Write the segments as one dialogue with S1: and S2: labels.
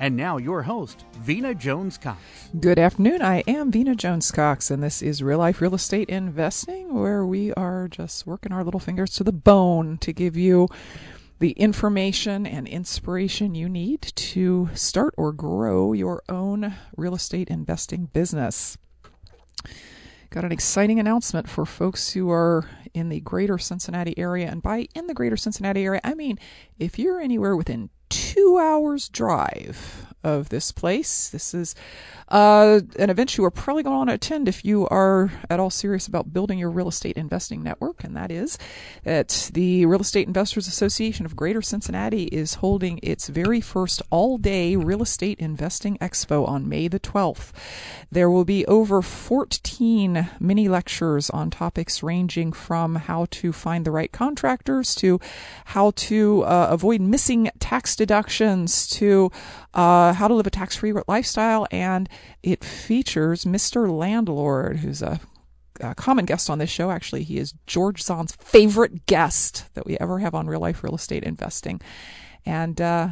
S1: And now, your host, Vena Jones Cox.
S2: Good afternoon. I am Vena Jones Cox, and this is Real Life Real Estate Investing, where we are just working our little fingers to the bone to give you the information and inspiration you need to start or grow your own real estate investing business. Got an exciting announcement for folks who are in the greater Cincinnati area. And by in the greater Cincinnati area, I mean if you're anywhere within two hours drive of this place. This is uh, an event you are probably going to want to attend if you are at all serious about building your real estate investing network, and that is that the Real Estate Investors Association of Greater Cincinnati is holding its very first all day real estate investing expo on May the 12th. There will be over 14 mini lectures on topics ranging from how to find the right contractors to how to uh, avoid missing tax deductions to uh, how to live a tax free lifestyle. And it features Mr. Landlord, who's a a common guest on this show. Actually, he is George Zahn's favorite guest that we ever have on real life real estate investing. And uh,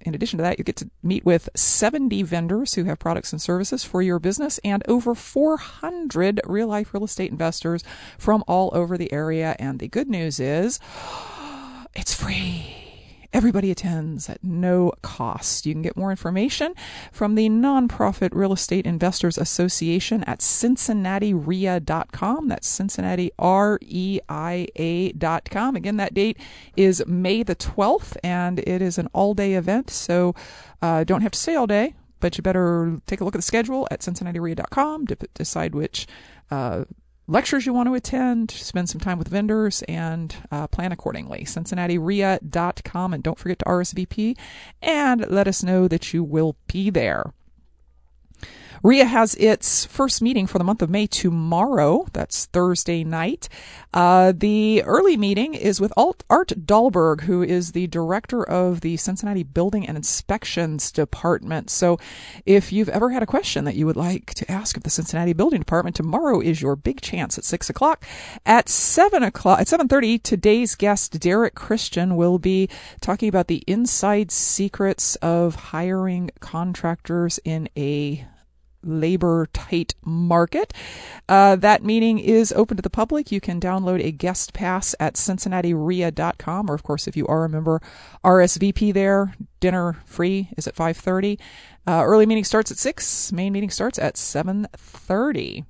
S2: in addition to that, you get to meet with 70 vendors who have products and services for your business and over 400 real life real estate investors from all over the area. And the good news is it's free. Everybody attends at no cost. You can get more information from the nonprofit Real Estate Investors Association at CincinnatiREIA.com. That's Cincinnati R E I A.com. Again, that date is May the 12th, and it is an all day event, so uh, don't have to stay all day but you better take a look at the schedule at cincinnatireia.com to decide which uh, lectures you want to attend, spend some time with vendors, and uh, plan accordingly. CincinnatiREIA.com. And don't forget to RSVP and let us know that you will be there. REIA has its first meeting for the month of May tomorrow. That's Thursday night. Uh, the early meeting is with Art Dahlberg, who is the director of the Cincinnati Building and Inspections Department. So if you've ever had a question that you would like to ask of the Cincinnati Building Department, tomorrow is your big chance at six o'clock. At seven o'clock, at 7.30, today's guest, Derek Christian, will be talking about the inside secrets of hiring contractors in a labor tight market. Uh, that meeting is open to the public. You can download a guest pass at cincinnatireia.com, or of course, if you are a member, RSVP there. Dinner free is at 5:30. Uh, early meeting starts at six. Main meeting starts at 7:30.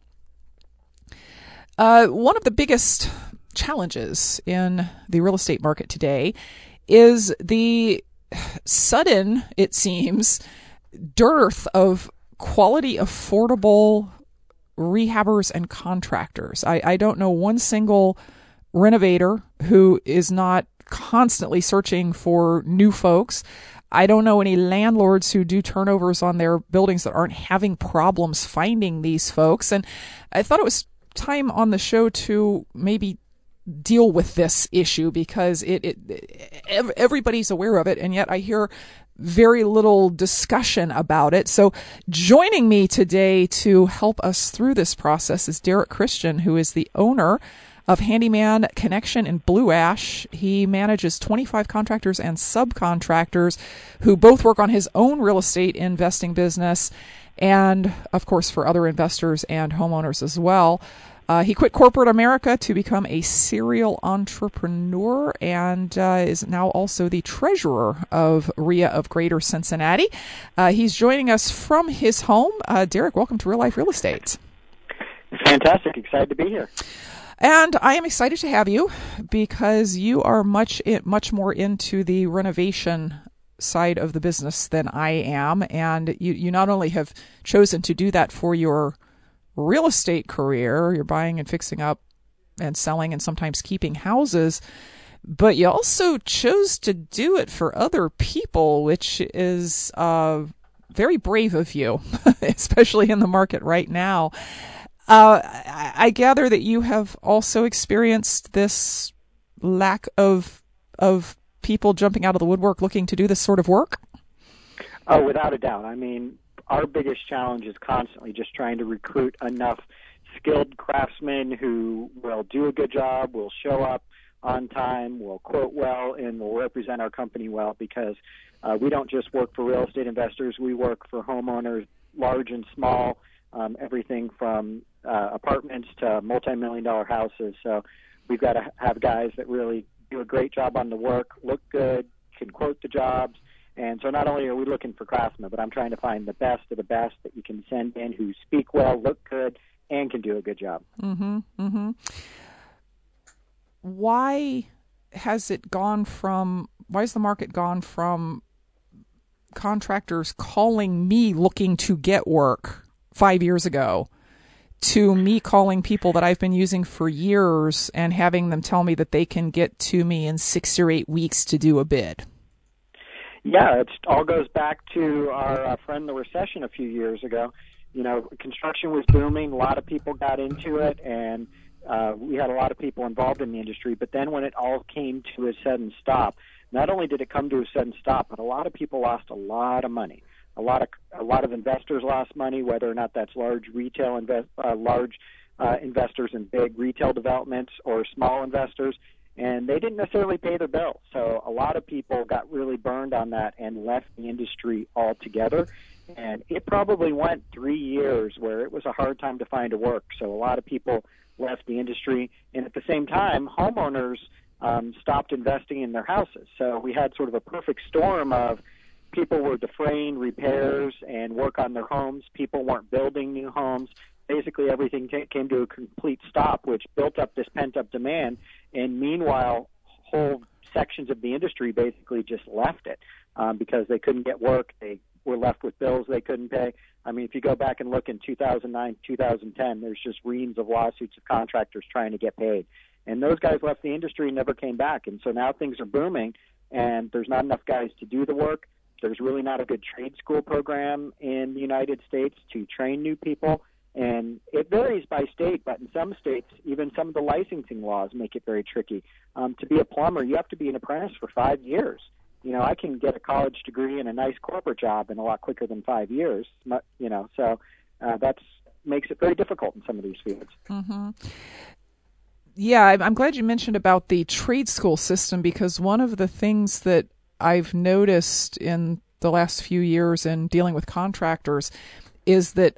S2: Uh, one of the biggest challenges in the real estate market today is the sudden, it seems, dearth of quality, affordable rehabbers and contractors. I, I don't know one single renovator who is not constantly searching for new folks. I don't know any landlords who do turnovers on their buildings that aren't having problems finding these folks. And I thought it was time on the show to maybe deal with this issue because it, it everybody's aware of it and yet I hear very little discussion about it. So joining me today to help us through this process is Derek Christian, who is the owner of Handyman Connection in Blue Ash. He manages 25 contractors and subcontractors who both work on his own real estate investing business and, of course, for other investors and homeowners as well. Uh, he quit corporate America to become a serial entrepreneur and uh, is now also the treasurer of REIA of Greater Cincinnati. Uh, he's joining us from his home. Uh, Derek, welcome to Real Life Real Estate.
S3: Fantastic. Excited to be here.
S2: And I am excited to have you because you are much much more into the renovation side of the business than I am, and you you not only have chosen to do that for your real estate career, you're buying and fixing up and selling and sometimes keeping houses, but you also chose to do it for other people, which is uh, very brave of you, especially in the market right now. Uh, I gather that you have also experienced this lack of of people jumping out of the woodwork looking to do this sort of work.
S3: Oh, without a doubt. I mean, our biggest challenge is constantly just trying to recruit enough skilled craftsmen who will do a good job, will show up on time, will quote well, and will represent our company well because uh, we don't just work for real estate investors, we work for homeowners, large and small, um, everything from uh, apartments to multi-million dollar houses. So we've got to have guys that really do a great job on the work, look good, can quote the jobs. And so not only are we looking for craftsmen, but I'm trying to find the best of the best that you can send in who speak well, look good, and can do a good job.
S2: Mm-hmm. Mm-hmm. Why has it gone from? Why has the market gone from contractors calling me looking to get work five years ago to me calling people that I've been using for years and having them tell me that they can get to me in six or eight weeks to do a bid.
S3: Yeah, it all goes back to our uh, friend the recession a few years ago. You know, construction was booming, a lot of people got into it, and uh, we had a lot of people involved in the industry. But then when it all came to a sudden stop, not only did it come to a sudden stop, but a lot of people lost a lot of money a lot of a lot of investors lost money, whether or not that's large retail invest, uh, large uh, investors in big retail developments or small investors, and they didn't necessarily pay their bills. So a lot of people got really burned on that and left the industry altogether. And it probably went three years where it was a hard time to find a work. So a lot of people left the industry, and at the same time, homeowners um, stopped investing in their houses. So we had sort of a perfect storm of people were defraying repairs and work on their homes. People weren't building new homes. Basically, everything t- came to a complete stop, which built up this pent up demand. And meanwhile, whole sections of the industry basically just left it um, because they couldn't get work. They were left with bills they couldn't pay. I mean, if you go back and look in 2009, 2010, there's just reams of lawsuits of contractors trying to get paid. And those guys left the industry and never came back. And so now things are booming, and there's not enough guys to do the work. There's really not a good trade school program in the United States to train new people. And it varies by state, but in some states, even some of the licensing laws make it very tricky. Um, to be a plumber, you have to be an apprentice for five years. You know, I can get a college degree and a nice corporate job in a lot quicker than five years. You know, so uh, makes it very difficult in some of these fields.
S2: Mm-hmm. Yeah, I'm glad you mentioned about the trade school system because one of the things that I've noticed in the last few years in dealing with contractors is that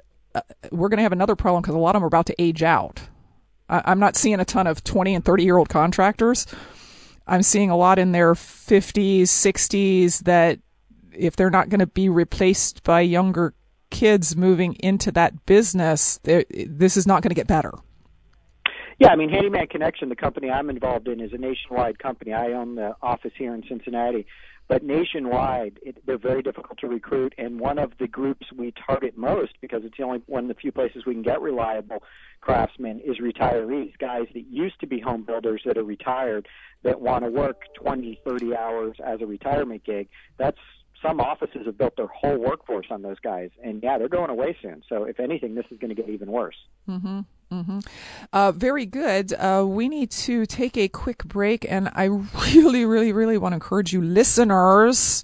S2: we're going to have another problem because a lot of them are about to age out. I, am not seeing a ton of 20 and 30 year old contractors. I'm seeing a lot in their 50s, 60s that if they're not going to be replaced by younger kids moving into that business, this is not going to get better.
S3: Yeah, I mean, Handyman Connection, the company I'm involved in, is a nationwide company. I own the office here in Cincinnati. But nationwide, it, they're very difficult to recruit. And one of the groups we target most, because it's the only one of the few places we can get reliable craftsmen, is retirees, guys that used to be home builders that are retired that want to work 20, 30 hours as a retirement gig. That's some offices have built their whole workforce on those guys, and yeah, they're going away soon. So if anything, this is going to get even worse.
S2: Mm-hmm. Mm-hmm. Uh, very good. Uh, we need to take a quick break, and I really, really, really want to encourage you, listeners,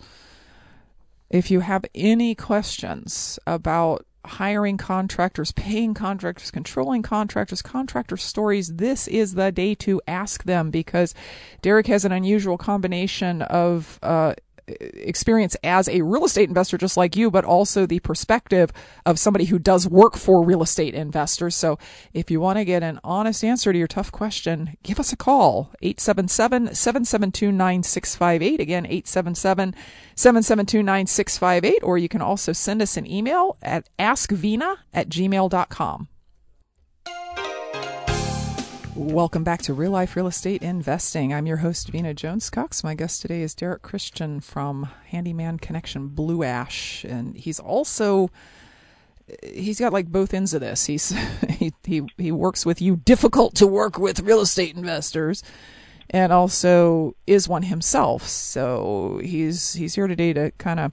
S2: if you have any questions about hiring contractors, paying contractors, controlling contractors, contractor stories, this is the day to ask them because Derek has an unusual combination of uh, experience as a real estate investor just like you, but also the perspective of somebody who does work for real estate investors. So if you want to get an honest answer to your tough question, give us a call. 877-772-9658. Again, 877-772-9658. Or you can also send us an email at askvina at gmail.com. Welcome back to Real Life Real Estate Investing. I'm your host, Vena Jones Cox. My guest today is Derek Christian from Handyman Connection Blue Ash, and he's also he's got like both ends of this. He's he he he works with you difficult to work with real estate investors, and also is one himself. So he's he's here today to kind of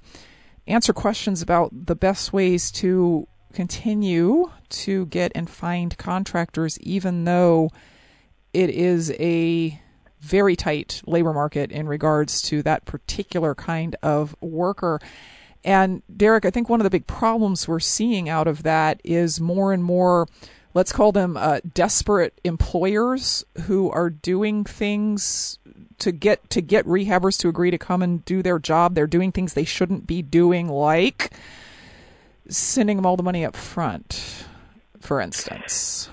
S2: answer questions about the best ways to continue to get and find contractors, even though it is a very tight labor market in regards to that particular kind of worker. And Derek, I think one of the big problems we're seeing out of that is more and more, let's call them uh, desperate employers who are doing things to get to get rehabbers to agree to come and do their job. They're doing things they shouldn't be doing, like sending them all the money up front, for instance.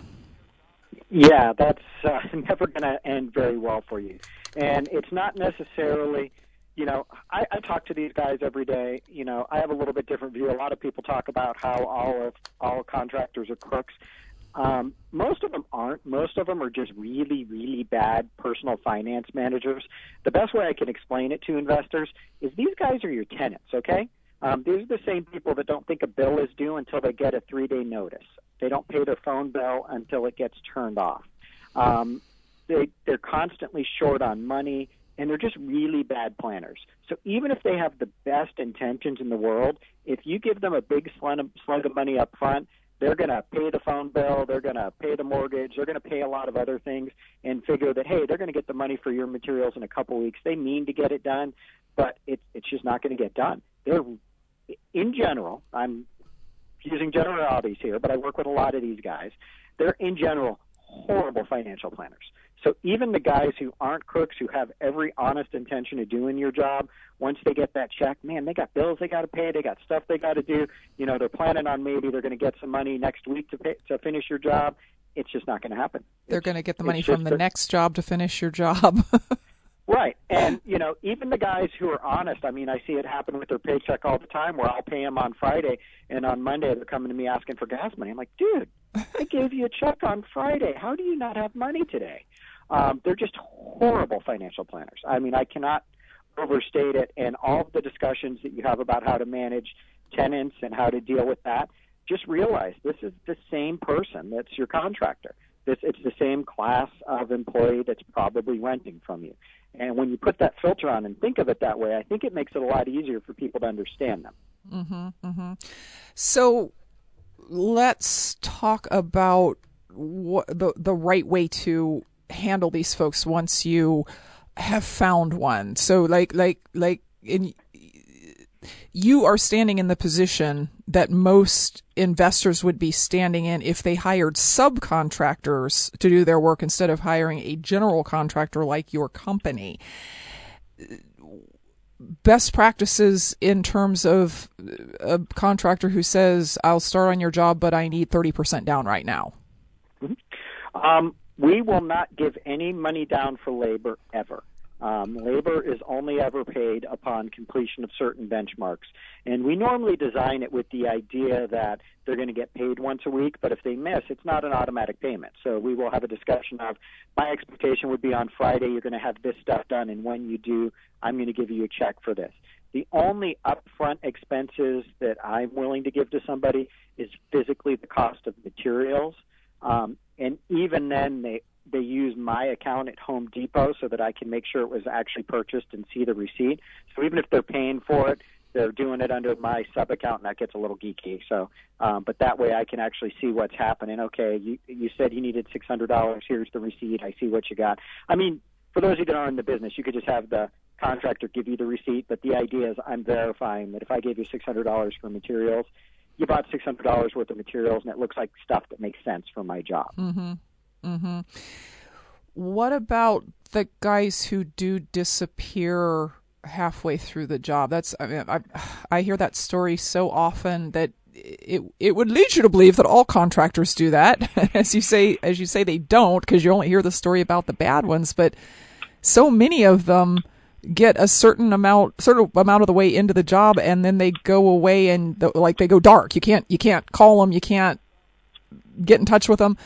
S3: Yeah, that's uh, never going to end very well for you. And it's not necessarily, you know, I, I talk to these guys every day. You know, I have a little bit different view. A lot of people talk about how all of all contractors are crooks. Um, most of them aren't. Most of them are just really, really bad personal finance managers. The best way I can explain it to investors is these guys are your tenants, okay? Um, these are the same people that don't think a bill is due until they get a three day notice. They don't pay their phone bill until it gets turned off. Um, they, they're constantly short on money, and they're just really bad planners. So even if they have the best intentions in the world, if you give them a big slug of, of money up front, they're going to pay the phone bill, they're going to pay the mortgage, they're going to pay a lot of other things, and figure that hey, they're going to get the money for your materials in a couple weeks. They mean to get it done, but it, it's just not going to get done. They're in general, I'm using generalities here, but I work with a lot of these guys. They're in general horrible financial planners. So even the guys who aren't crooks, who have every honest intention of doing your job, once they get that check, man, they got bills they got to pay, they got stuff they got to do. You know, they're planning on maybe they're going to get some money next week to pay, to finish your job. It's just not going to happen.
S2: They're going to get the money from the next job to finish your job.
S3: Right. And, you know, even the guys who are honest, I mean, I see it happen with their paycheck all the time where I'll pay them on Friday and on Monday they're coming to me asking for gas money. I'm like, dude, I gave you a check on Friday. How do you not have money today? Um, they're just horrible financial planners. I mean, I cannot overstate it. And all of the discussions that you have about how to manage tenants and how to deal with that, just realize this is the same person that's your contractor. It's the same class of employee that's probably renting from you. And when you put that filter on and think of it that way, I think it makes it a lot easier for people to understand them.
S2: Mm-hmm, mm-hmm. So let's talk about what the the right way to handle these folks once you have found one. So like like like in you are standing in the position that most investors would be standing in if they hired subcontractors to do their work instead of hiring a general contractor like your company. Best practices in terms of a contractor who says, I'll start on your job, but I need 30% down right now.
S3: Mm-hmm. Um, we will not give any money down for labor ever. Um, labor is only ever paid upon completion of certain benchmarks. And we normally design it with the idea that they're going to get paid once a week, but if they miss, it's not an automatic payment. So we will have a discussion of my expectation would be on Friday, you're going to have this stuff done, and when you do, I'm going to give you a check for this. The only upfront expenses that I'm willing to give to somebody is physically the cost of materials. Um, and even then, they they use my account at Home Depot so that I can make sure it was actually purchased and see the receipt. So even if they're paying for it, they're doing it under my sub account, and that gets a little geeky. So, um, but that way I can actually see what's happening. Okay, you you said you needed six hundred dollars. Here's the receipt. I see what you got. I mean, for those of you that are in the business, you could just have the contractor give you the receipt. But the idea is I'm verifying that if I gave you six hundred dollars for materials, you bought six hundred dollars worth of materials, and it looks like stuff that makes sense for my job.
S2: Mm-hmm. Mm-hmm. What about the guys who do disappear halfway through the job? That's I mean I I hear that story so often that it it would lead you to believe that all contractors do that. as you say as you say they don't because you only hear the story about the bad ones, but so many of them get a certain amount of amount of the way into the job and then they go away and the, like they go dark. You can't you can't call them, you can't get in touch with them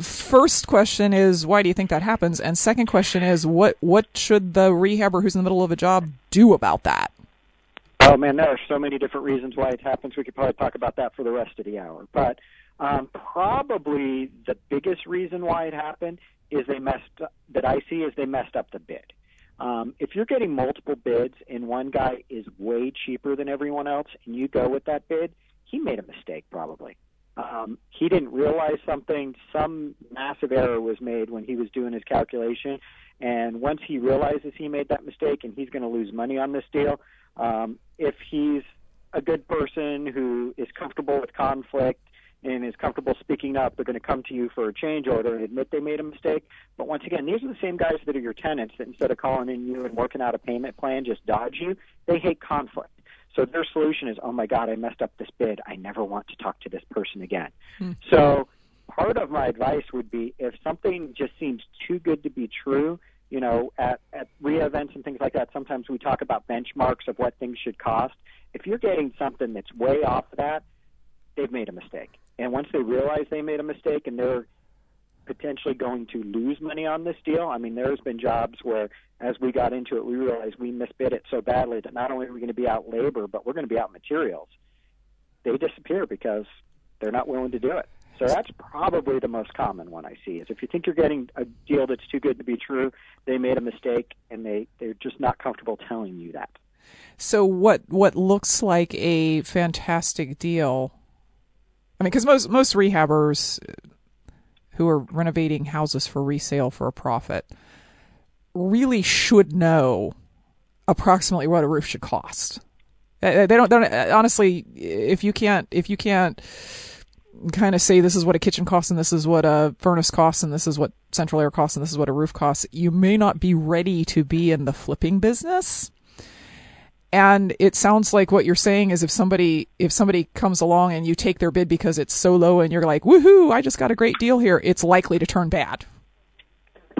S2: first question is why do you think that happens? And second question is what what should the rehabber who's in the middle of a job do about that?
S3: Oh man, there are so many different reasons why it happens. We could probably talk about that for the rest of the hour. But um, probably the biggest reason why it happened is they messed up, that I see is they messed up the bid. Um, if you're getting multiple bids and one guy is way cheaper than everyone else and you go with that bid, he made a mistake probably. Um, he didn't realize something. Some massive error was made when he was doing his calculation. And once he realizes he made that mistake and he's going to lose money on this deal, um, if he's a good person who is comfortable with conflict and is comfortable speaking up, they're going to come to you for a change order and admit they made a mistake. But once again, these are the same guys that are your tenants that instead of calling in you and working out a payment plan, just dodge you. They hate conflict. So their solution is, oh my God, I messed up this bid. I never want to talk to this person again. Mm-hmm. So part of my advice would be if something just seems too good to be true, you know, at, at REIA events and things like that, sometimes we talk about benchmarks of what things should cost. If you're getting something that's way off of that, they've made a mistake. And once they realize they made a mistake and they're potentially going to lose money on this deal. I mean, there's been jobs where, as we got into it, we realized we misbid it so badly that not only are we going to be out labor, but we're going to be out materials. They disappear because they're not willing to do it. So that's probably the most common one I see is if you think you're getting a deal that's too good to be true, they made a mistake and they, they're just not comfortable telling you that.
S2: So what what looks like a fantastic deal I mean, because most most rehabbers who are renovating houses for resale for a profit really should know approximately what a roof should cost. Uh, uh, they don't, they don't honestly. If you can't, if you can't kind of say this is what a kitchen costs and this is what a furnace costs and this is what central air costs and this is what a roof costs, you may not be ready to be in the flipping business. And it sounds like what you're saying is if somebody if somebody comes along and you take their bid because it's so low and you're like, "Woohoo, I just got a great deal here." It's likely to turn bad.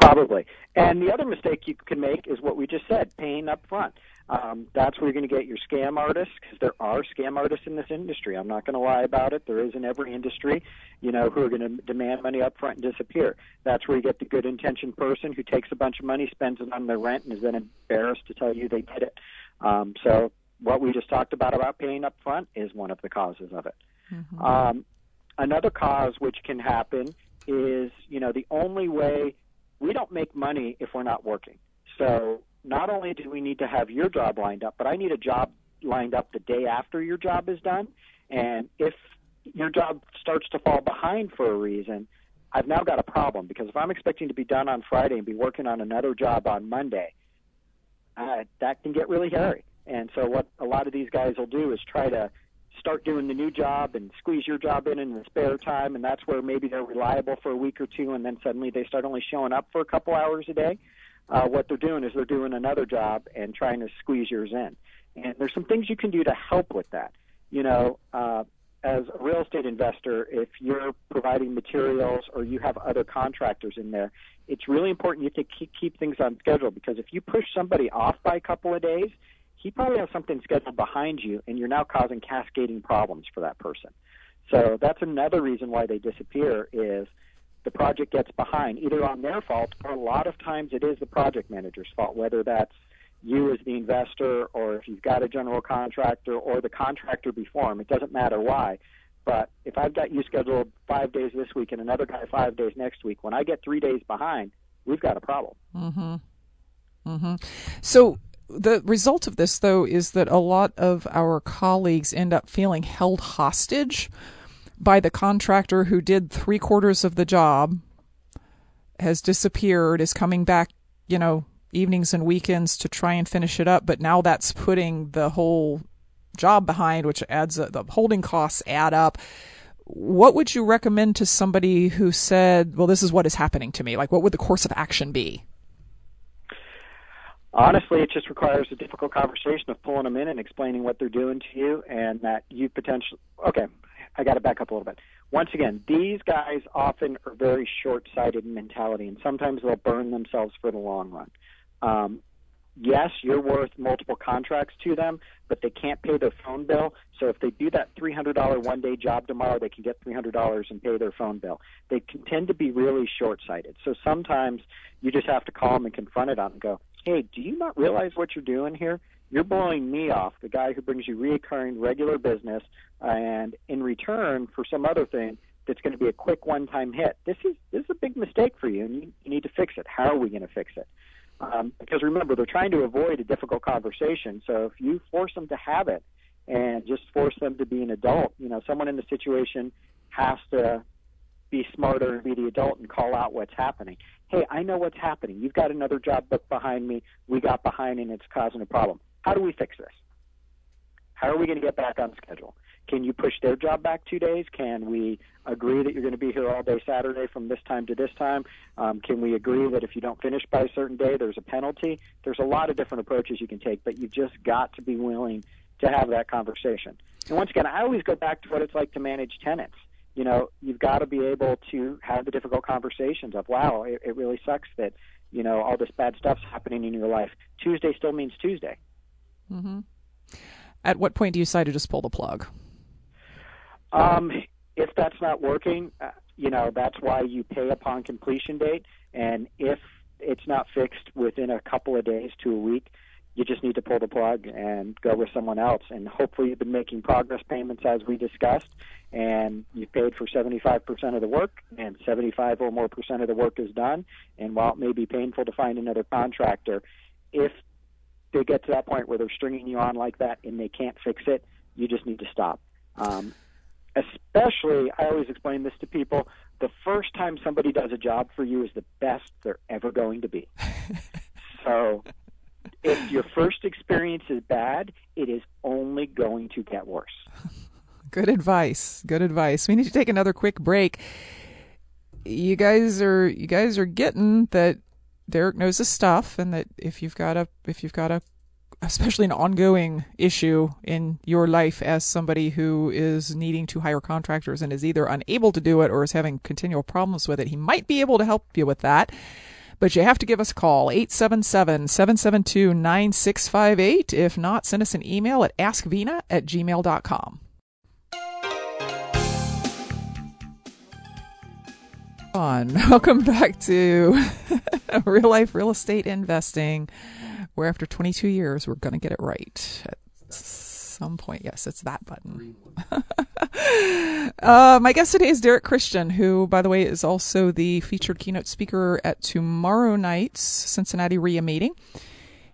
S3: Probably. And the other mistake you can make is what we just said, paying up front. Um, that's where you're going to get your scam artists because there are scam artists in this industry. I'm not going to lie about it. There is in every industry, you know, who are going to demand money up front and disappear. That's where you get the good intentioned person who takes a bunch of money, spends it on their rent, and is then embarrassed to tell you they did it. Um, so what we just talked about about paying up front is one of the causes of it. Mm-hmm. Um, another cause which can happen is, you know, the only way we don't make money if we're not working. So not only do we need to have your job lined up, but I need a job lined up the day after your job is done. And if your job starts to fall behind for a reason, I've now got a problem because if I'm expecting to be done on Friday and be working on another job on Monday, uh, that can get really hairy. And so what a lot of these guys will do is try to start doing the new job and squeeze your job in in the spare time, and that's where maybe they're reliable for a week or two, and then suddenly they start only showing up for a couple hours a day. Uh, what they're doing is they're doing another job and trying to squeeze yours in. And there's some things you can do to help with that. You know, uh, as a real estate investor, if you're providing materials or you have other contractors in there, it's really important you to keep, keep things on schedule because if you push somebody off by a couple of days, he probably has something scheduled behind you, and you're now causing cascading problems for that person. So that's another reason why they disappear is the project gets behind, either on their fault or a lot of times it is the project manager's fault, whether that's you as the investor or if you've got a general contractor or the contractor before him. It doesn't matter why. But if I've got you scheduled five days this week and another guy five days next week, when I get three days behind, we've got a problem.
S2: Mm-hmm. Mm-hmm. So the result of this, though, is that a lot of our colleagues end up feeling held hostage by the contractor who did three quarters of the job, has disappeared, is coming back, you know, evenings and weekends to try and finish it up, but now that's putting the whole job behind, which adds uh, the holding costs add up. What would you recommend to somebody who said, "Well, this is what is happening to me"? Like, what would the course of action be?
S3: Honestly, it just requires a difficult conversation of pulling them in and explaining what they're doing to you, and that you potentially. Okay, I got to back up a little bit. Once again, these guys often are very short-sighted in mentality, and sometimes they'll burn themselves for the long run. Um, yes, you're worth multiple contracts to them, but they can't pay their phone bill. So if they do that $300 one day job tomorrow, they can get $300 and pay their phone bill. They can tend to be really short sighted. So sometimes you just have to call them and confront it on and go, hey, do you not realize what you're doing here? You're blowing me off, the guy who brings you reoccurring regular business, and in return for some other thing, that's going to be a quick one-time hit. This is this is a big mistake for you, and you need to fix it. How are we going to fix it? Um, because remember, they're trying to avoid a difficult conversation. So if you force them to have it and just force them to be an adult, you know, someone in the situation has to be smarter and be the adult and call out what's happening. Hey, I know what's happening. You've got another job book behind me. We got behind and it's causing a problem. How do we fix this? How are we going to get back on schedule? Can you push their job back two days? Can we agree that you're going to be here all day Saturday from this time to this time? Um, can we agree that if you don't finish by a certain day, there's a penalty? There's a lot of different approaches you can take, but you've just got to be willing to have that conversation. And once again, I always go back to what it's like to manage tenants. You know, you've got to be able to have the difficult conversations of, wow, it, it really sucks that, you know, all this bad stuff's happening in your life. Tuesday still means Tuesday.
S2: Mm-hmm. At what point do you decide to just pull the plug?
S3: Um, if that's not working, uh, you know that's why you pay upon completion date. And if it's not fixed within a couple of days to a week, you just need to pull the plug and go with someone else. And hopefully, you've been making progress payments as we discussed, and you've paid for 75% of the work, and 75 or more percent of the work is done. And while it may be painful to find another contractor, if they get to that point where they're stringing you on like that and they can't fix it, you just need to stop. Um, especially, I always explain this to people the first time somebody does a job for you is the best they're ever going to be. so if your first experience is bad, it is only going to get worse.
S2: Good advice. Good advice. We need to take another quick break. You guys are you guys are getting that Derek knows his stuff and that if you've got a if you've got a especially an ongoing issue in your life as somebody who is needing to hire contractors and is either unable to do it or is having continual problems with it, he might be able to help you with that. But you have to give us a call, 877 772 9658. If not, send us an email at askvina at gmail.com. On. Welcome back to Real Life Real Estate Investing where after 22 years, we're going to get it right at some point. Yes, it's that button. uh, my guest today is Derek Christian, who, by the way, is also the featured keynote speaker at tomorrow night's Cincinnati REIA meeting.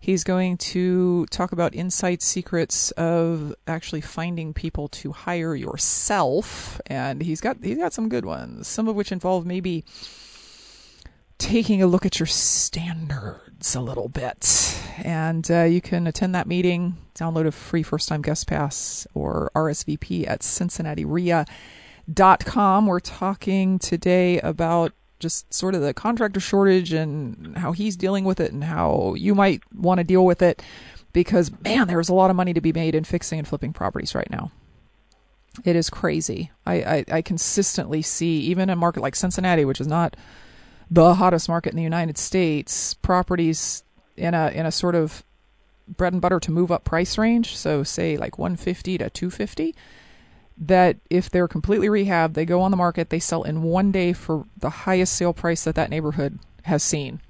S2: He's going to talk about insight secrets of actually finding people to hire yourself, and he's got he's got some good ones. Some of which involve maybe taking a look at your standards a little bit. And uh, you can attend that meeting, download a free first time guest pass or RSVP at CincinnatiREIA.com. We're talking today about just sort of the contractor shortage and how he's dealing with it and how you might want to deal with it because, man, there's a lot of money to be made in fixing and flipping properties right now. It is crazy. I, I, I consistently see, even a market like Cincinnati, which is not the hottest market in the United States, properties in a in a sort of bread and butter to move up price range, so say like 150 to 250, that if they're completely rehabbed, they go on the market, they sell in one day for the highest sale price that that neighborhood has seen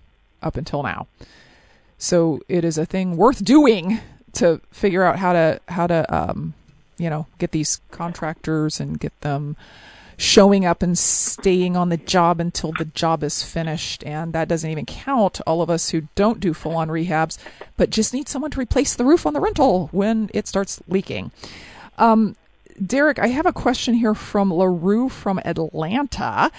S2: up until now. So it is a thing worth doing to figure out how to how to um, you know get these contractors and get them showing up and staying on the job until the job is finished. And that doesn't even count all of us who don't do full on rehabs, but just need someone to replace the roof on the rental when it starts leaking. Um, Derek, I have a question here from LaRue from Atlanta.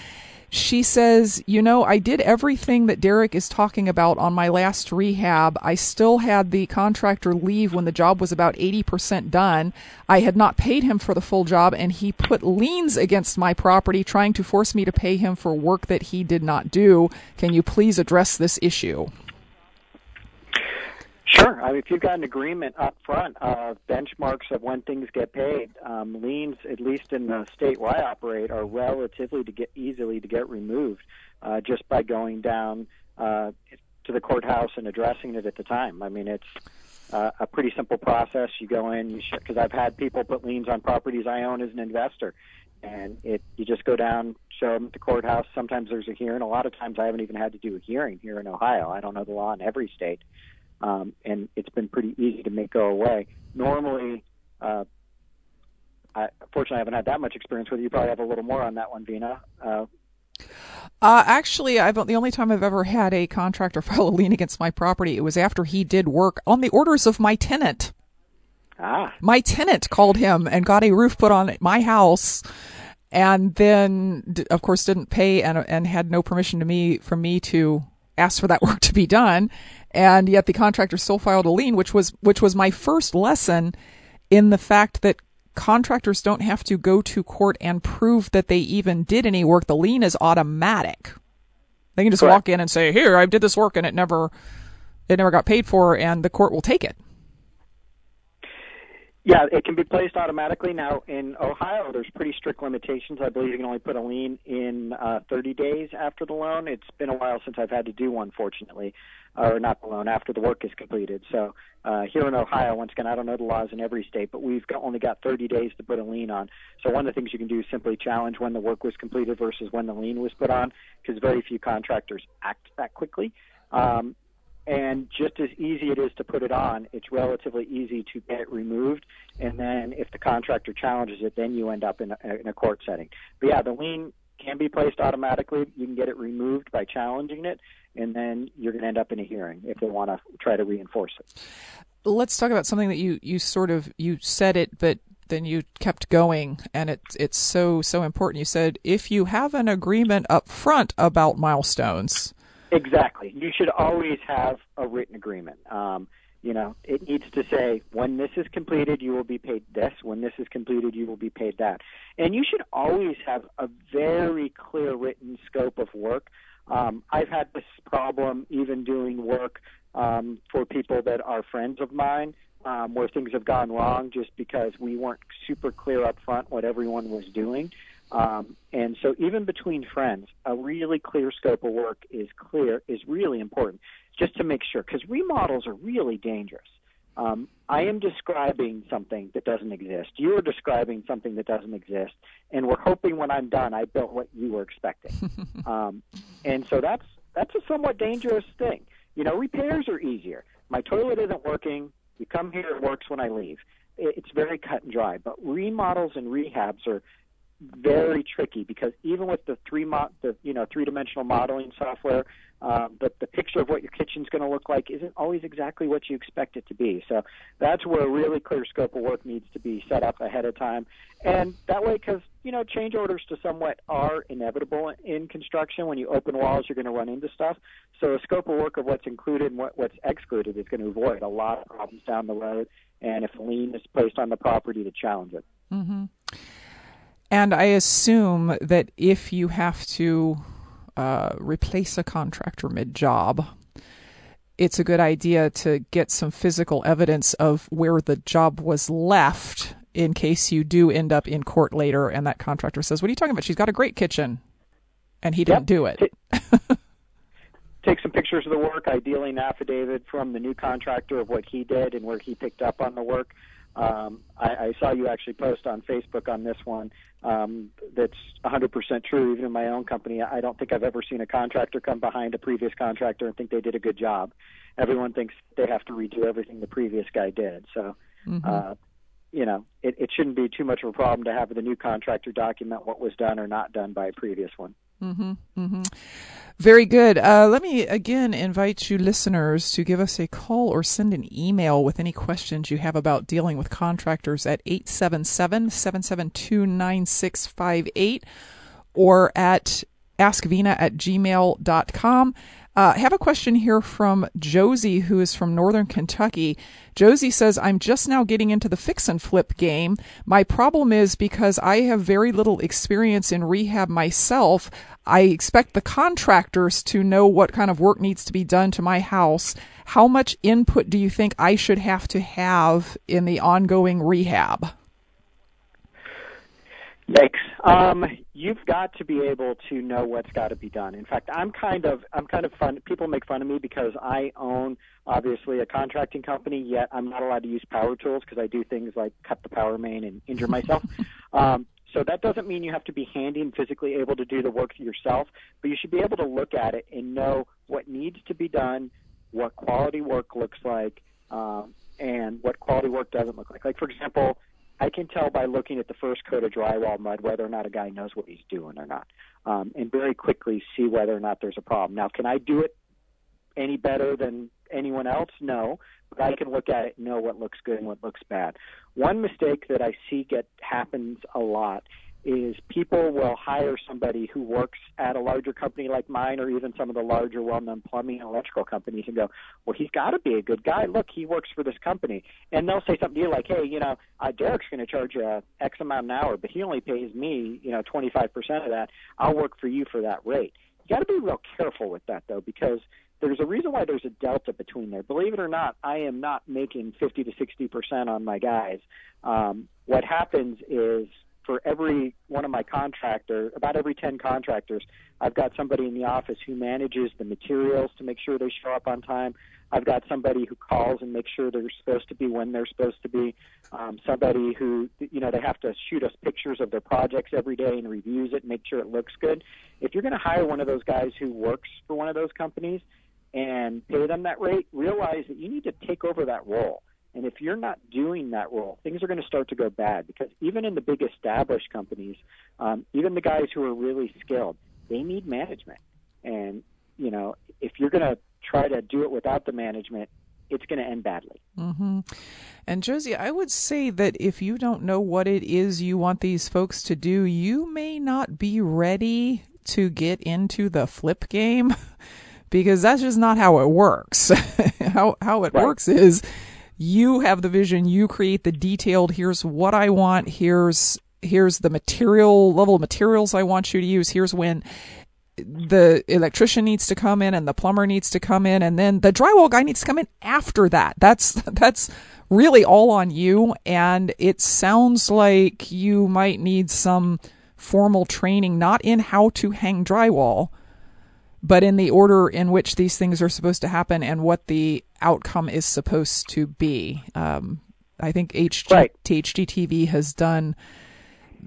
S2: She says, You know, I did everything that Derek is talking about on my last rehab. I still had the contractor leave when the job was about 80% done. I had not paid him for the full job, and he put liens against my property, trying to force me to pay him for work that he did not do. Can you please address this issue?
S3: Sure. I mean, if you've got an agreement up front of benchmarks of when things get paid, um, liens, at least in the state where I operate, are relatively to get easily to get removed uh, just by going down uh, to the courthouse and addressing it at the time. I mean, it's uh, a pretty simple process. You go in, you because I've had people put liens on properties I own as an investor, and it you just go down, show them at the courthouse. Sometimes there's a hearing. A lot of times I haven't even had to do a hearing here in Ohio. I don't know the law in every state, um, and it's been pretty easy to make go away. Normally. Uh, I, fortunately, I haven't had that much experience with it. You probably have a little more on that one, Vena. Uh,
S2: uh, actually, I've the only time I've ever had a contractor file a lien against my property. It was after he did work on the orders of my tenant.
S3: Ah.
S2: My tenant called him and got a roof put on my house, and then, of course, didn't pay and and had no permission to me from me to ask for that work to be done. And yet, the contractor still filed a lien, which was which was my first lesson in the fact that contractors don't have to go to court and prove that they even did any work. The lien is automatic. They can just
S3: Correct.
S2: walk in and say, "Here, I did this work and it never it never got paid for," and the court will take it.
S3: Yeah, it can be placed automatically. Now, in Ohio, there's pretty strict limitations. I believe you can only put a lien in uh, 30 days after the loan. It's been a while since I've had to do one, fortunately, or not the loan, after the work is completed. So uh, here in Ohio, once again, I don't know the laws in every state, but we've got, only got 30 days to put a lien on. So one of the things you can do is simply challenge when the work was completed versus when the lien was put on, because very few contractors act that quickly. Um, and just as easy it is to put it on, it's relatively easy to get it removed. And then if the contractor challenges it, then you end up in a, in a court setting. But yeah, the lien can be placed automatically. You can get it removed by challenging it, and then you're going to end up in a hearing if they want to try to reinforce it.
S2: Let's talk about something that you you sort of you said it, but then you kept going, and it's it's so so important. You said if you have an agreement up front about milestones.
S3: Exactly. You should always have a written agreement. Um, you know, it needs to say when this is completed, you will be paid this. When this is completed, you will be paid that. And you should always have a very clear written scope of work. Um, I've had this problem even doing work um, for people that are friends of mine, um, where things have gone wrong just because we weren't super clear up front what everyone was doing. Um, and so even between friends, a really clear scope of work is clear is really important just to make sure because remodels are really dangerous. Um, I am describing something that doesn't exist. You are describing something that doesn't exist, and we're hoping when I'm done, I built what you were expecting. um, and so that's that's a somewhat dangerous thing. You know, repairs are easier. My toilet isn't working. You come here, it works when I leave. It's very cut and dry. But remodels and rehabs are very tricky because even with the three mo- the you know three dimensional modeling software, uh, but the picture of what your kitchen's going to look like isn't always exactly what you expect it to be. So that's where a really clear scope of work needs to be set up ahead of time, and that way, because you know change orders to somewhat are inevitable in construction. When you open walls, you're going to run into stuff. So a scope of work of what's included and what, what's excluded is going to avoid a lot of problems down the road. And if lien is placed on the property, to challenge it.
S2: Mm-hmm. And I assume that if you have to uh, replace a contractor mid job, it's a good idea to get some physical evidence of where the job was left in case you do end up in court later and that contractor says, What are you talking about? She's got a great kitchen. And he didn't do it.
S3: take some pictures of the work, ideally an affidavit from the new contractor of what he did and where he picked up on the work. Um, I, I saw you actually post on Facebook on this one. Um, that's 100% true. Even in my own company, I don't think I've ever seen a contractor come behind a previous contractor and think they did a good job. Everyone thinks they have to redo everything the previous guy did. So, uh, you know, it, it shouldn't be too much of a problem to have the new contractor document what was done or not done by a previous one.
S2: Mm-hmm, mm-hmm. Very good. Uh, let me again invite you listeners to give us a call or send an email with any questions you have about dealing with contractors at 877-772-9658 or at askvina at gmail.com. Uh, I have a question here from Josie, who is from Northern Kentucky. Josie says, I'm just now getting into the fix and flip game. My problem is because I have very little experience in rehab myself, I expect the contractors to know what kind of work needs to be done to my house. How much input do you think I should have to have in the ongoing rehab?
S3: Yikes! Um, you've got to be able to know what's got to be done. In fact, I'm kind of I'm kind of fun. People make fun of me because I own obviously a contracting company, yet I'm not allowed to use power tools because I do things like cut the power main and injure myself. um, so that doesn't mean you have to be handy and physically able to do the work yourself, but you should be able to look at it and know what needs to be done, what quality work looks like, um, and what quality work doesn't look like. Like for example, I can tell by looking at the first coat of drywall mud whether or not a guy knows what he's doing or not, um, and very quickly see whether or not there's a problem. Now, can I do it any better than anyone else? No, but I can look at it and know what looks good and what looks bad. One mistake that I see get happens a lot is people will hire somebody who works at a larger company like mine or even some of the larger well-known plumbing and electrical companies and go, well, he's got to be a good guy. Look, he works for this company. And they'll say something to you like, hey, you know, uh, Derek's going to charge you X amount an hour, but he only pays me, you know, 25% of that. I'll work for you for that rate. You got to be real careful with that, though, because there's a reason why there's a delta between there. Believe it or not, I am not making 50 to 60% on my guys. Um, what happens is for every one of my contractors, about every 10 contractors, I've got somebody in the office who manages the materials to make sure they show up on time. I've got somebody who calls and makes sure they're supposed to be when they're supposed to be. Um, somebody who, you know, they have to shoot us pictures of their projects every day and reviews it and make sure it looks good. If you're going to hire one of those guys who works for one of those companies and pay them that rate, realize that you need to take over that role and if you're not doing that role, things are going to start to go bad because even in the big established companies, um, even the guys who are really skilled, they need management. And, you know, if you're going to try to do it without the management, it's going to end badly.
S2: Mm-hmm. And Josie, I would say that if you don't know what it is you want these folks to do, you may not be ready to get into the flip game because that's just not how it works. how how it right. works is you have the vision, you create the detailed, here's what I want, here's here's the material level of materials I want you to use, here's when the electrician needs to come in and the plumber needs to come in and then the drywall guy needs to come in after that. That's that's really all on you and it sounds like you might need some formal training not in how to hang drywall but in the order in which these things are supposed to happen and what the outcome is supposed to be. Um, I think HG, right. HGTV has done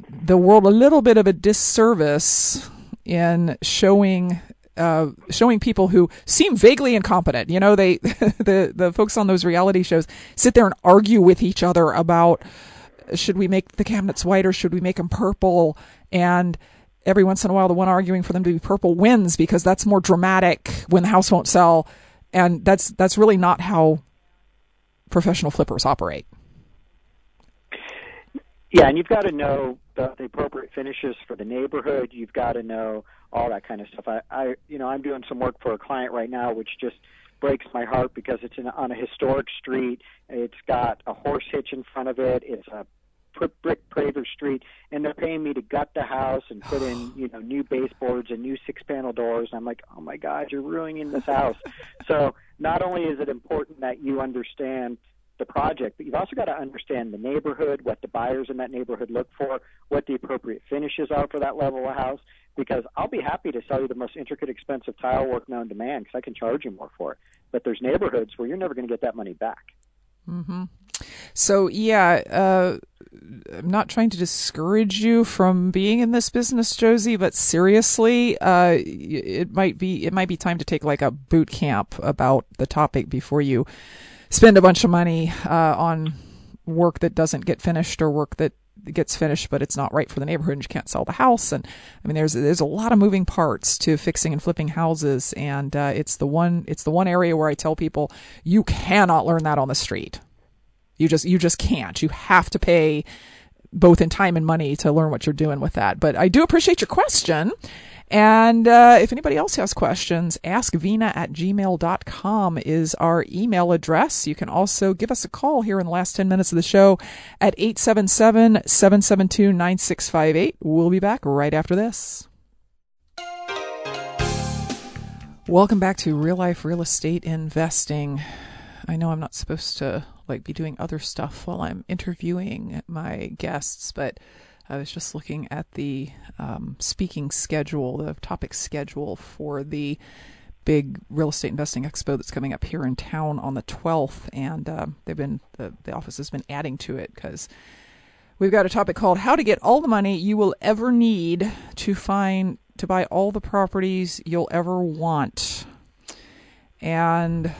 S2: the world a little bit of a disservice in showing uh, showing people who seem vaguely incompetent. You know, they the the folks on those reality shows sit there and argue with each other about should we make the cabinets white or should we make them purple and every once in a while the one arguing for them to be purple wins because that's more dramatic when the house won't sell. And that's that's really not how professional flippers operate.
S3: Yeah and you've got to know the, the appropriate finishes for the neighborhood. You've got to know all that kind of stuff. I, I you know i'm doing some work for a client right now which just breaks my heart because it's in, on a historic street. It's got a horse hitch in front of it. It's a brick paver street, and they're paying me to gut the house and put in you know new baseboards and new six panel doors. And I'm like, oh my God, you're ruining this house. so not only is it important that you understand the project, but you've also got to understand the neighborhood, what the buyers in that neighborhood look for, what the appropriate finishes are for that level of house. Because I'll be happy to sell you the most intricate, expensive tile work known to man because I can charge you more for it. But there's neighborhoods where you're never going to get that money back.
S2: Mm-hmm. So yeah, uh, I'm not trying to discourage you from being in this business, Josie, but seriously, uh, it might be it might be time to take like a boot camp about the topic before you spend a bunch of money uh, on work that doesn't get finished or work that gets finished but it's not right for the neighborhood and you can't sell the house and i mean there's there's a lot of moving parts to fixing and flipping houses and uh, it's the one it's the one area where i tell people you cannot learn that on the street you just you just can't. You have to pay both in time and money to learn what you're doing with that. But I do appreciate your question. And uh, if anybody else has questions, askvena at gmail.com is our email address. You can also give us a call here in the last 10 minutes of the show at 877 772 9658. We'll be back right after this. Welcome back to Real Life Real Estate Investing. I know I'm not supposed to like be doing other stuff while I'm interviewing my guests, but I was just looking at the um, speaking schedule, the topic schedule for the big real estate investing expo that's coming up here in town on the 12th, and uh, they've been the, the office has been adding to it because we've got a topic called "How to Get All the Money You Will Ever Need to Find to Buy All the Properties You'll Ever Want," and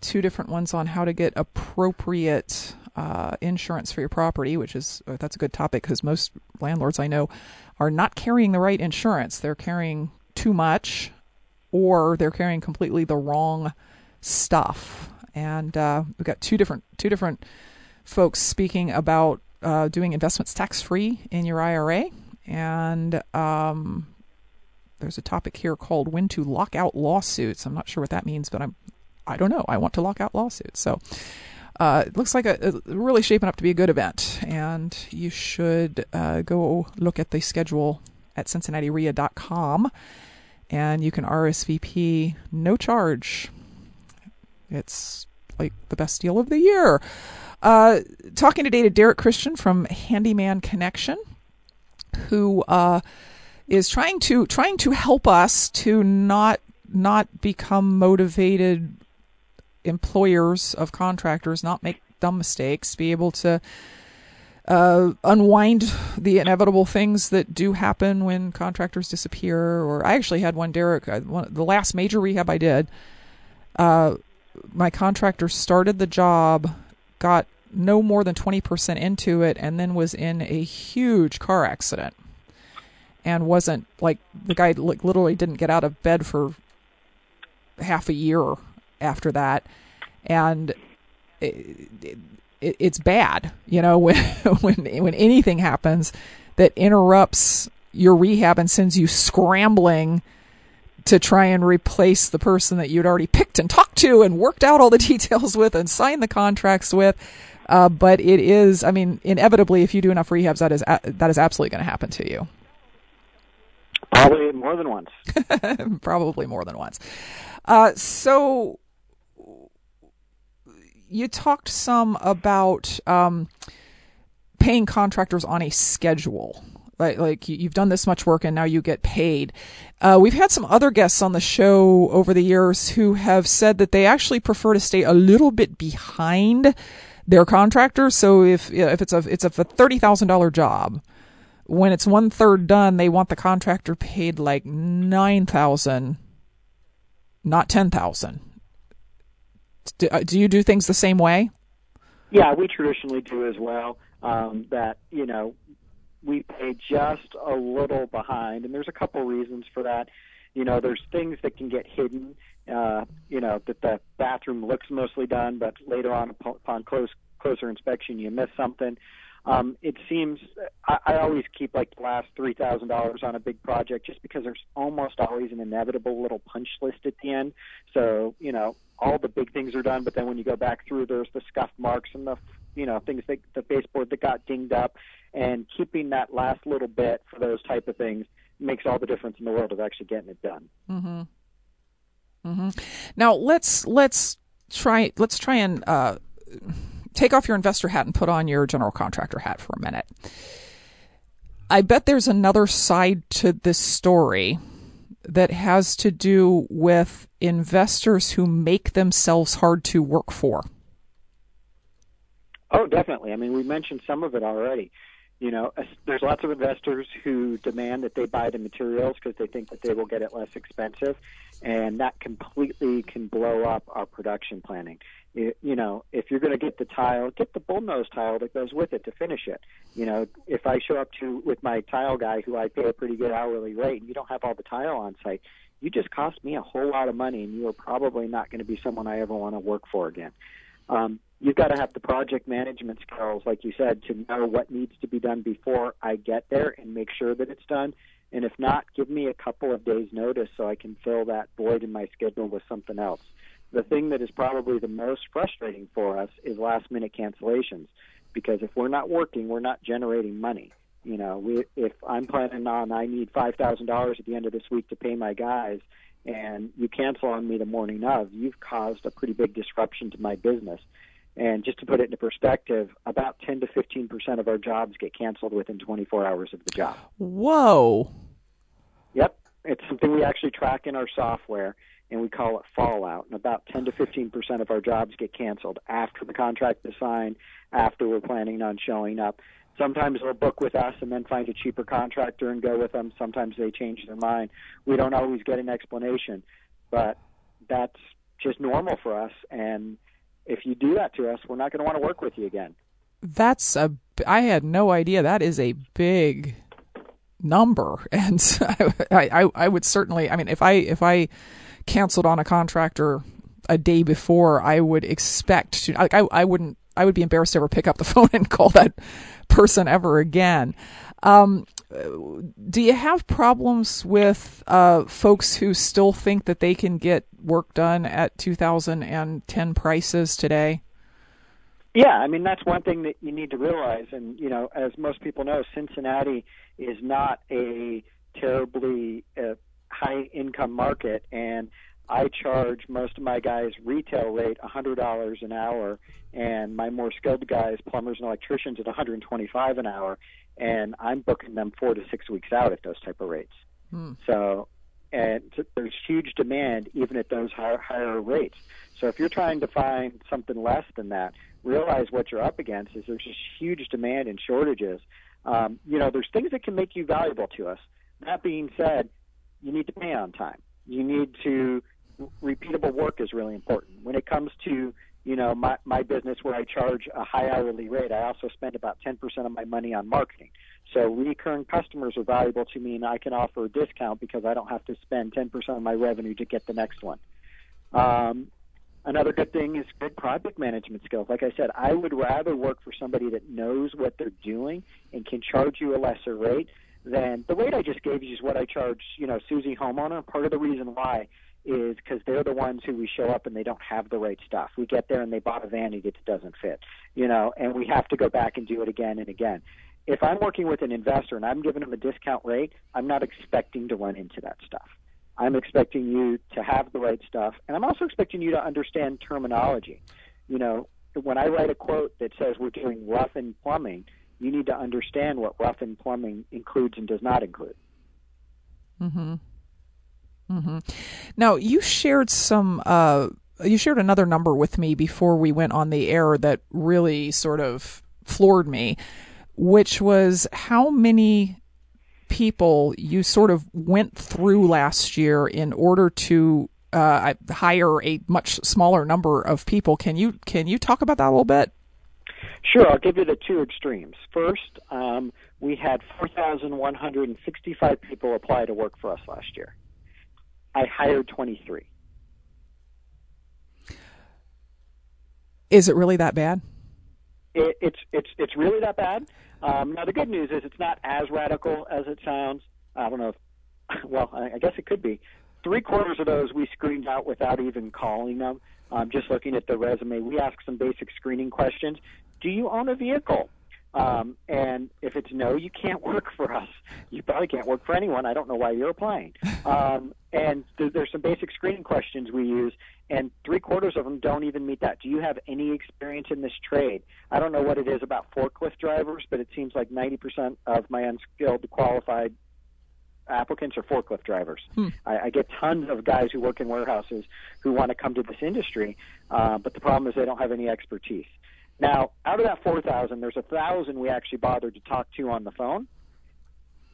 S2: two different ones on how to get appropriate uh, insurance for your property, which is uh, that's a good topic because most landlords I know are not carrying the right insurance. They're carrying too much, or they're carrying completely the wrong stuff. And uh, we've got two different two different folks speaking about uh, doing investments tax free in your IRA, and um, there's a topic here called when to lock out lawsuits. I'm not sure what that means, but I'm I don't know. I want to lock out lawsuits. So uh, it looks like a, a, really shaping up to be a good event, and you should uh, go look at the schedule at CincinnatiREIA.com, and you can RSVP no charge. It's like the best deal of the year. Uh, talking today to Derek Christian from Handyman Connection, who uh, is trying to trying to help us to not not become motivated employers of contractors not make dumb mistakes, be able to uh, unwind the inevitable things that do happen when contractors disappear. Or I actually had one, Derek, uh, one, the last major rehab I did. Uh, my contractor started the job, got no more than 20% into it, and then was in a huge car accident. And wasn't like the guy like literally didn't get out of bed for half a year after that, and it, it, it's bad. You know, when when when anything happens that interrupts your rehab and sends you scrambling to try and replace the person that you'd already picked and talked to and worked out all the details with and signed the contracts with. Uh, but it is, I mean, inevitably, if you do enough rehabs, that is that is absolutely going to happen to you.
S3: Probably more than once.
S2: Probably more than once. Uh, so you talked some about um, paying contractors on a schedule. Like, like you've done this much work and now you get paid. Uh, we've had some other guests on the show over the years who have said that they actually prefer to stay a little bit behind their contractors. So if if it's a it's a thirty thousand dollar job, when it's one third done, they want the contractor paid like nine thousand, not ten thousand do, uh, do you do things the same way?
S3: Yeah, we traditionally do as well. Um, that you know, we pay just a little behind, and there's a couple reasons for that. You know, there's things that can get hidden. Uh, you know, that the bathroom looks mostly done, but later on, upon close closer inspection, you miss something. Um, it seems I, I always keep like the last three thousand dollars on a big project just because there's almost always an inevitable little punch list at the end. So you know all the big things are done, but then when you go back through, there's the scuff marks and the you know things that the baseboard that got dinged up, and keeping that last little bit for those type of things makes all the difference in the world of actually getting it done.
S2: Mm-hmm. Mm-hmm. Now let's let's try let's try and uh, take off your investor hat and put on your general contractor hat for a minute. I bet there's another side to this story that has to do with investors who make themselves hard to work for.
S3: Oh, definitely. I mean, we mentioned some of it already. You know, there's lots of investors who demand that they buy the materials because they think that they will get it less expensive, and that completely can blow up our production planning you, you know, if you're going to get the tile, get the bullnose tile that goes with it to finish it. You know, if I show up to with my tile guy who I pay a pretty good hourly rate, and you don't have all the tile on site, you just cost me a whole lot of money, and you are probably not going to be someone I ever want to work for again. Um, you've got to have the project management skills, like you said, to know what needs to be done before I get there and make sure that it's done. And if not, give me a couple of days' notice so I can fill that void in my schedule with something else the thing that is probably the most frustrating for us is last minute cancellations because if we're not working, we're not generating money. You know, we, if I'm planning on I need five thousand dollars at the end of this week to pay my guys, and you cancel on me the morning of, you've caused a pretty big disruption to my business. And just to put it into perspective, about 10 to 15 percent of our jobs get canceled within 24 hours of the job.
S2: Whoa.
S3: Yep, it's something we actually track in our software, and we call it fallout. And about 10 to 15 percent of our jobs get canceled after the contract is signed, after we're planning on showing up. Sometimes they'll book with us and then find a cheaper contractor and go with them. Sometimes they change their mind. We don't always get an explanation, but that's just normal for us. And if you do that to us, we're not going to want to work with you again.
S2: That's a. I had no idea. That is a big number, and I, I, I would certainly. I mean, if I if I canceled on a contractor a day before, I would expect to. Like, I, I wouldn't. I would be embarrassed to ever pick up the phone and call that person ever again. Um, do you have problems with uh, folks who still think that they can get work done at 2010 prices today?
S3: Yeah, I mean that's one thing that you need to realize, and you know, as most people know, Cincinnati is not a terribly uh, high income market, and I charge most of my guys retail rate $100 an hour, and my more skilled guys, plumbers and electricians, at 125 an hour, and I'm booking them four to six weeks out at those type of rates. Hmm. So, and there's huge demand even at those higher higher rates. So if you're trying to find something less than that, realize what you're up against is there's just huge demand and shortages. Um, you know, there's things that can make you valuable to us. That being said, you need to pay on time. You need to repeatable work is really important. When it comes to you know my my business where I charge a high hourly rate, I also spend about 10% of my money on marketing. So recurring customers are valuable to me, and I can offer a discount because I don't have to spend 10% of my revenue to get the next one. Um, Another good thing is good project management skills. Like I said, I would rather work for somebody that knows what they're doing and can charge you a lesser rate than the rate I just gave you is what I charge, you know, Susie homeowner. Part of the reason why is because they're the ones who we show up and they don't have the right stuff. We get there and they bought a vanity that doesn't fit, you know, and we have to go back and do it again and again. If I'm working with an investor and I'm giving them a discount rate, I'm not expecting to run into that stuff. I'm expecting you to have the right stuff, and I'm also expecting you to understand terminology. You know, when I write a quote that says we're doing rough-in plumbing, you need to understand what rough-in plumbing includes and does not include.
S2: Mm-hmm. Mm-hmm. Now, you shared some. Uh, you shared another number with me before we went on the air that really sort of floored me, which was how many people you sort of went through last year in order to uh, hire a much smaller number of people. Can you can you talk about that a little bit?
S3: Sure, I'll give you the two extremes. First, um, we had 4,165 people apply to work for us last year. I hired 23.
S2: Is it really that bad?
S3: It, it's it's it's really that bad. Um, now the good news is it's not as radical as it sounds. I don't know. If, well, I, I guess it could be. Three quarters of those we screened out without even calling them. Um, just looking at the resume, we ask some basic screening questions. Do you own a vehicle? Um, and if it's no, you can't work for us. You probably can't work for anyone. I don't know why you're applying. Um, and th- there's some basic screening questions we use, and three quarters of them don't even meet that. Do you have any experience in this trade? I don't know what it is about forklift drivers, but it seems like 90% of my unskilled qualified applicants are forklift drivers. Hmm. I, I get tons of guys who work in warehouses who want to come to this industry, uh, but the problem is they don't have any expertise. Now, out of that 4,000, there's a thousand we actually bothered to talk to on the phone.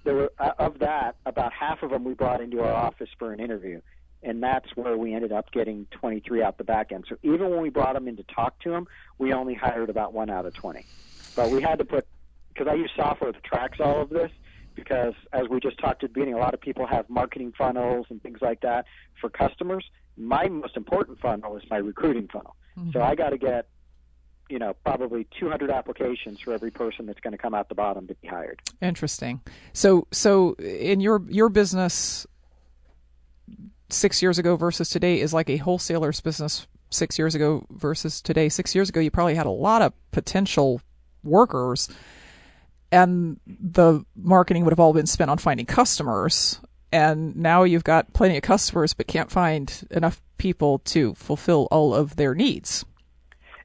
S3: There were uh, of that, about half of them we brought into our office for an interview, and that's where we ended up getting 23 out the back end. So even when we brought them in to talk to them, we only hired about one out of 20. But we had to put because I use software that tracks all of this. Because as we just talked at the beginning, a lot of people have marketing funnels and things like that for customers. My most important funnel is my recruiting funnel. Mm-hmm. So I got to get you know, probably 200 applications for every person that's going to come out the bottom to be hired.
S2: Interesting. So, so in your your business, six years ago versus today is like a wholesaler's business six years ago versus today. Six years ago, you probably had a lot of potential workers, and the marketing would have all been spent on finding customers. And now you've got plenty of customers, but can't find enough people to fulfill all of their needs.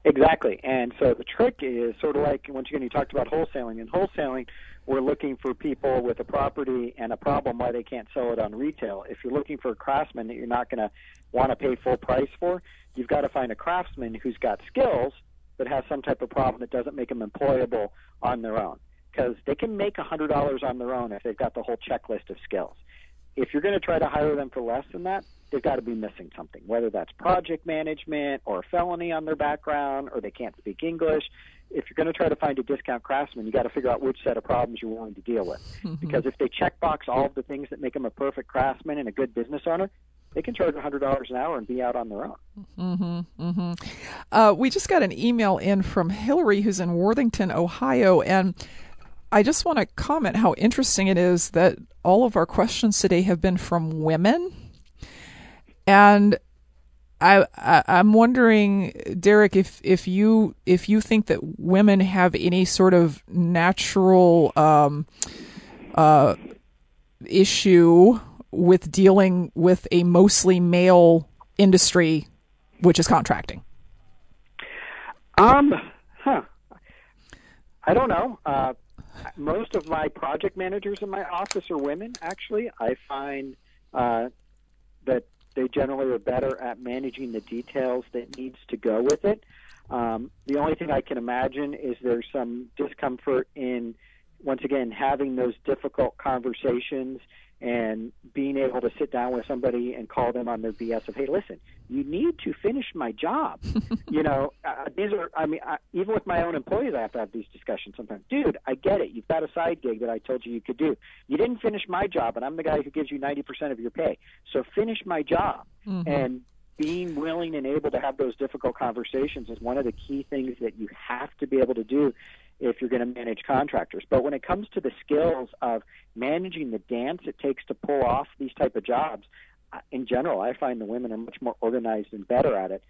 S3: Exactly. And so the trick is sort of like once again you talked about wholesaling. In wholesaling, we're looking for people with a property and a problem why they can't sell it on retail. If you're looking for a craftsman that you're not going to want to pay full price for, you've got to find a craftsman who's got skills but has some type of problem that doesn't make them employable on their own. Because they can make a $100 on their own if they've got the whole checklist of skills. If you're going to try to hire them for less than that, they've got to be missing something, whether that's project management or a felony on their background or they can't speak English. If you're going to try to find a discount craftsman, you got to figure out which set of problems you're willing to deal with. Mm-hmm. Because if they check box all of the things that make them a perfect craftsman and a good business owner, they can charge $100 an hour and be out on their own.
S2: Mm-hmm, mm-hmm. Uh, we just got an email in from Hillary, who's in Worthington, Ohio, and I just want to comment how interesting it is that all of our questions today have been from women. And I, I am wondering, Derek, if if you if you think that women have any sort of natural um, uh, issue with dealing with a mostly male industry, which is contracting?
S3: Um, huh. I don't know. Uh, most of my project managers in my office are women. Actually, I find uh, that they generally are better at managing the details that needs to go with it. Um, the only thing I can imagine is there's some discomfort in, once again, having those difficult conversations and being able to sit down with somebody and call them on their BS of, hey, listen, you need to finish my job. you know, uh, these are, I mean, I, even with my own employees, I have to have these discussions sometimes. Dude, I get it. You've got a side gig that I told you you could do. You didn't finish my job, and I'm the guy who gives you 90% of your pay. So finish my job. Mm-hmm. And being willing and able to have those difficult conversations is one of the key things that you have to be able to do if you're going to manage contractors. But when it comes to the skills of managing the dance it takes to pull off these type of jobs, in general, I find the women are much more organized and better at it.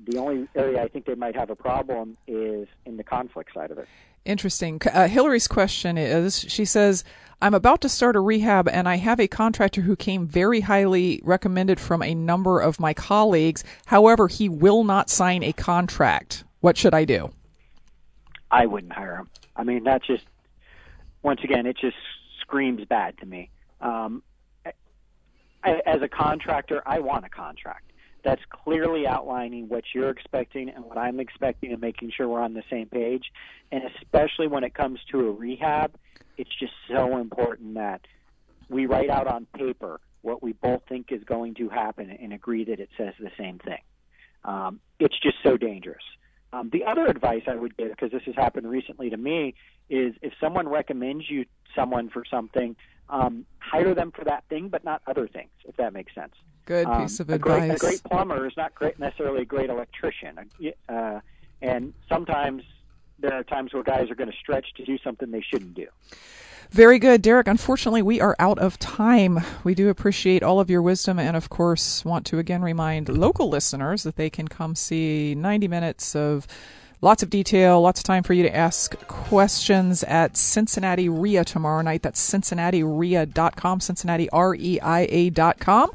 S3: The only area I think they might have a problem is in the conflict side of it.
S2: Interesting. Uh, Hillary's question is she says, I'm about to start a rehab and I have a contractor who came very highly recommended from a number of my colleagues. However, he will not sign a contract. What should I do?
S3: I wouldn't hire him. I mean, that's just once again, it just screams bad to me. Um, I, as a contractor, I want a contract that's clearly outlining what you're expecting and what I'm expecting, and making sure we're on the same page. And especially when it comes to a rehab, it's just so important that we write out on paper what we both think is going to happen and agree that it says the same thing. Um, it's just so dangerous. Um, the other advice I would give, because this has happened recently to me, is if someone recommends you someone for something, um, hire them for that thing, but not other things, if that makes sense.
S2: Good um, piece of advice.
S3: A great, a great plumber is not great, necessarily a great electrician. Uh, and sometimes there are times where guys are going to stretch to do something they shouldn't do.
S2: Very good, Derek. Unfortunately, we are out of time. We do appreciate all of your wisdom and, of course, want to again remind local listeners that they can come see 90 minutes of lots of detail, lots of time for you to ask questions at Cincinnati REIA tomorrow night. That's CincinnatiREIA.com, CincinnatiREIA.com.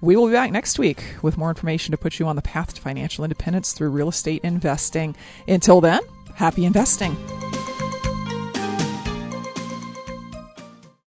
S2: We will be back next week with more information to put you on the path to financial independence through real estate investing. Until then, happy investing.